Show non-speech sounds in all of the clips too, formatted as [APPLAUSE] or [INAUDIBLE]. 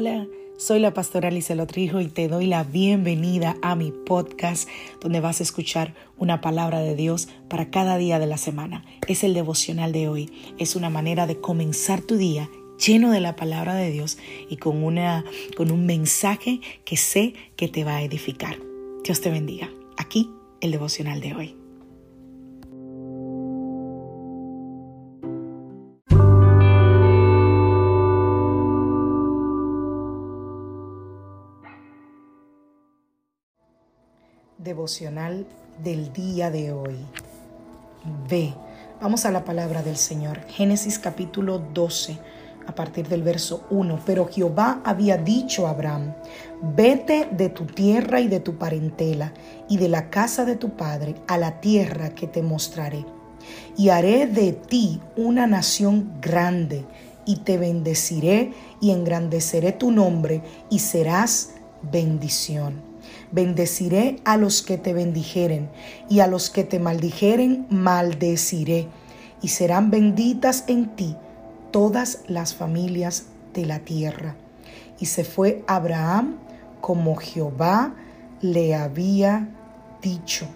Hola, soy la pastora Alicia Lotrijo y te doy la bienvenida a mi podcast donde vas a escuchar una palabra de Dios para cada día de la semana. Es el devocional de hoy. Es una manera de comenzar tu día lleno de la palabra de Dios y con, una, con un mensaje que sé que te va a edificar. Dios te bendiga. Aquí el devocional de hoy. Devocional del día de hoy. Ve, vamos a la palabra del Señor. Génesis capítulo 12, a partir del verso 1. Pero Jehová había dicho a Abraham, vete de tu tierra y de tu parentela y de la casa de tu padre a la tierra que te mostraré. Y haré de ti una nación grande y te bendeciré y engrandeceré tu nombre y serás bendición. Bendeciré a los que te bendijeren, y a los que te maldijeren maldeciré, y serán benditas en ti todas las familias de la tierra. Y se fue Abraham como Jehová le había dicho.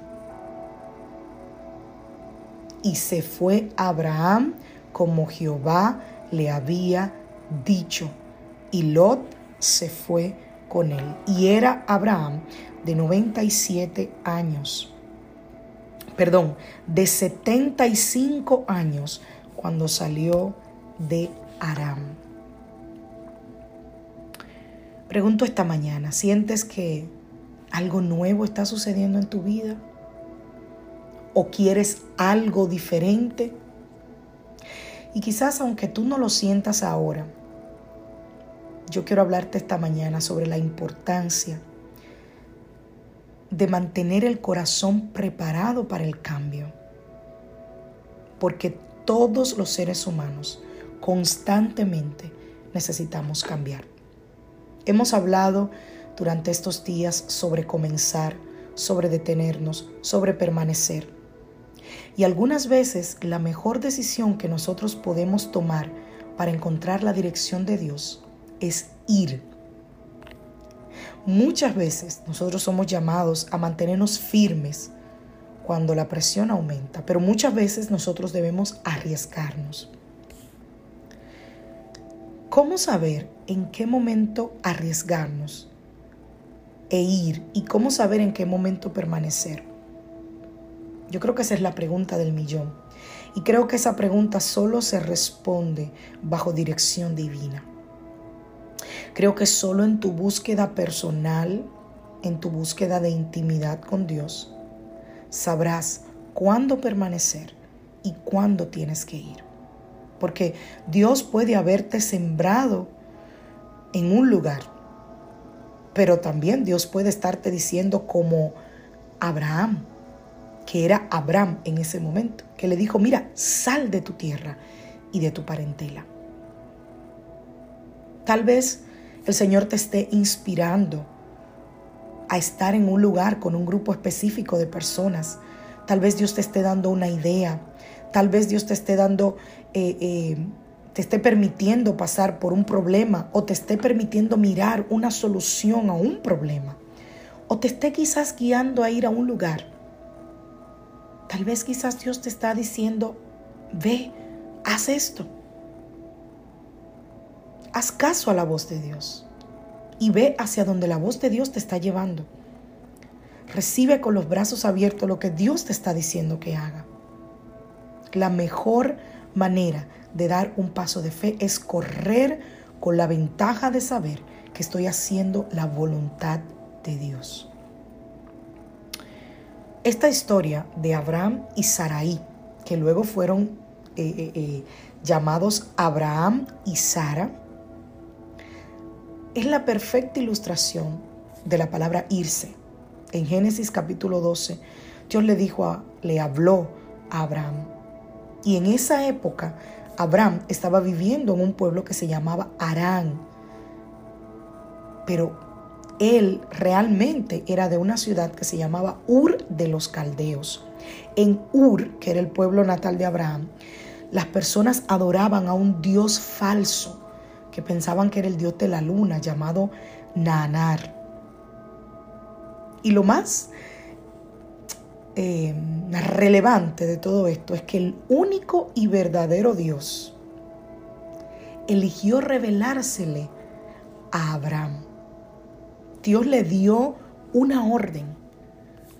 Y se fue Abraham como Jehová le había dicho. Y Lot se fue con él. Y era Abraham de 97 años, perdón, de 75 años cuando salió de Aram. Pregunto esta mañana, ¿sientes que algo nuevo está sucediendo en tu vida? ¿O quieres algo diferente? Y quizás aunque tú no lo sientas ahora, yo quiero hablarte esta mañana sobre la importancia de mantener el corazón preparado para el cambio. Porque todos los seres humanos constantemente necesitamos cambiar. Hemos hablado durante estos días sobre comenzar, sobre detenernos, sobre permanecer. Y algunas veces la mejor decisión que nosotros podemos tomar para encontrar la dirección de Dios es ir. Muchas veces nosotros somos llamados a mantenernos firmes cuando la presión aumenta, pero muchas veces nosotros debemos arriesgarnos. ¿Cómo saber en qué momento arriesgarnos e ir y cómo saber en qué momento permanecer? Yo creo que esa es la pregunta del millón. Y creo que esa pregunta solo se responde bajo dirección divina. Creo que solo en tu búsqueda personal, en tu búsqueda de intimidad con Dios, sabrás cuándo permanecer y cuándo tienes que ir. Porque Dios puede haberte sembrado en un lugar, pero también Dios puede estarte diciendo como Abraham, que era Abraham en ese momento, que le dijo, mira, sal de tu tierra y de tu parentela. Tal vez el Señor te esté inspirando a estar en un lugar con un grupo específico de personas. Tal vez Dios te esté dando una idea. Tal vez Dios te esté dando, eh, eh, te esté permitiendo pasar por un problema o te esté permitiendo mirar una solución a un problema. O te esté quizás guiando a ir a un lugar. Tal vez quizás Dios te está diciendo, ve, haz esto. Haz caso a la voz de Dios y ve hacia donde la voz de Dios te está llevando. Recibe con los brazos abiertos lo que Dios te está diciendo que haga. La mejor manera de dar un paso de fe es correr con la ventaja de saber que estoy haciendo la voluntad de Dios. Esta historia de Abraham y Sarai, que luego fueron eh, eh, eh, llamados Abraham y Sara, es la perfecta ilustración de la palabra irse. En Génesis capítulo 12, Dios le dijo a, le habló a Abraham. Y en esa época, Abraham estaba viviendo en un pueblo que se llamaba Arán. Pero él realmente era de una ciudad que se llamaba Ur de los Caldeos. En Ur, que era el pueblo natal de Abraham, las personas adoraban a un Dios falso que pensaban que era el dios de la luna llamado Nanar. Y lo más eh, relevante de todo esto es que el único y verdadero Dios eligió revelársele a Abraham. Dios le dio una orden,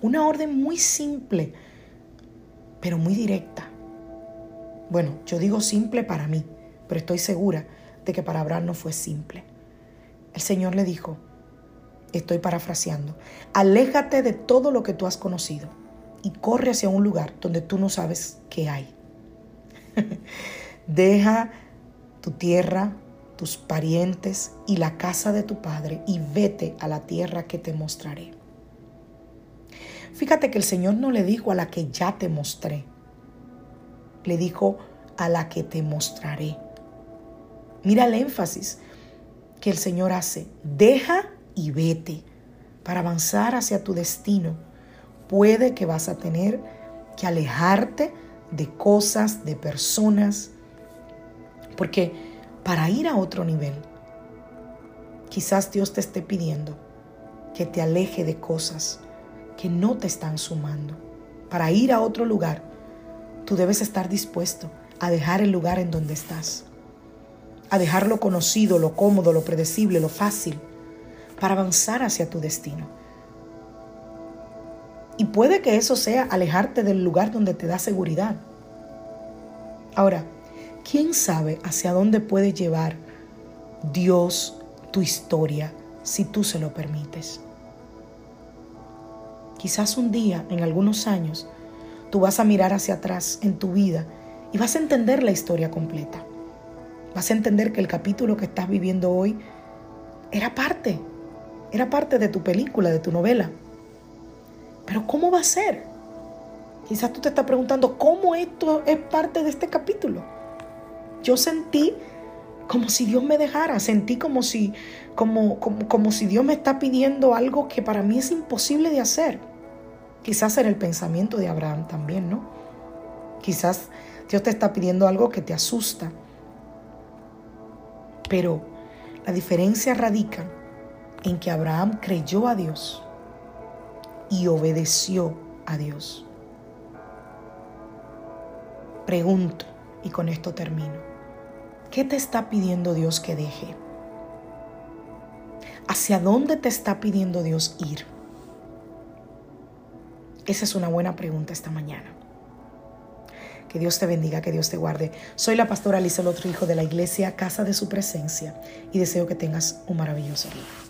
una orden muy simple, pero muy directa. Bueno, yo digo simple para mí, pero estoy segura de que para Abraham no fue simple. El Señor le dijo, estoy parafraseando, aléjate de todo lo que tú has conocido y corre hacia un lugar donde tú no sabes qué hay. [LAUGHS] Deja tu tierra, tus parientes y la casa de tu padre y vete a la tierra que te mostraré. Fíjate que el Señor no le dijo a la que ya te mostré, le dijo a la que te mostraré. Mira el énfasis que el Señor hace. Deja y vete para avanzar hacia tu destino. Puede que vas a tener que alejarte de cosas, de personas, porque para ir a otro nivel, quizás Dios te esté pidiendo que te aleje de cosas que no te están sumando. Para ir a otro lugar, tú debes estar dispuesto a dejar el lugar en donde estás, a dejar lo conocido, lo cómodo, lo predecible, lo fácil, para avanzar hacia tu destino. Y puede que eso sea alejarte del lugar donde te da seguridad. Ahora, ¿quién sabe hacia dónde puede llevar Dios tu historia si tú se lo permites? Quizás un día, en algunos años, tú vas a mirar hacia atrás en tu vida y vas a entender la historia completa. Vas a entender que el capítulo que estás viviendo hoy era parte, era parte de tu película, de tu novela. Pero ¿cómo va a ser? Quizás tú te estás preguntando, ¿cómo esto es parte de este capítulo? Yo sentí como si Dios me dejara, sentí como si, como, como, como si Dios me está pidiendo algo que para mí es imposible de hacer. Quizás era el pensamiento de Abraham también, ¿no? Quizás Dios te está pidiendo algo que te asusta. Pero la diferencia radica en que Abraham creyó a Dios y obedeció a Dios. Pregunto, y con esto termino. ¿Qué te está pidiendo Dios que deje? ¿Hacia dónde te está pidiendo Dios ir? Esa es una buena pregunta esta mañana. Que Dios te bendiga, que Dios te guarde. Soy la pastora Alicia Hijo de la iglesia Casa de Su Presencia y deseo que tengas un maravilloso día.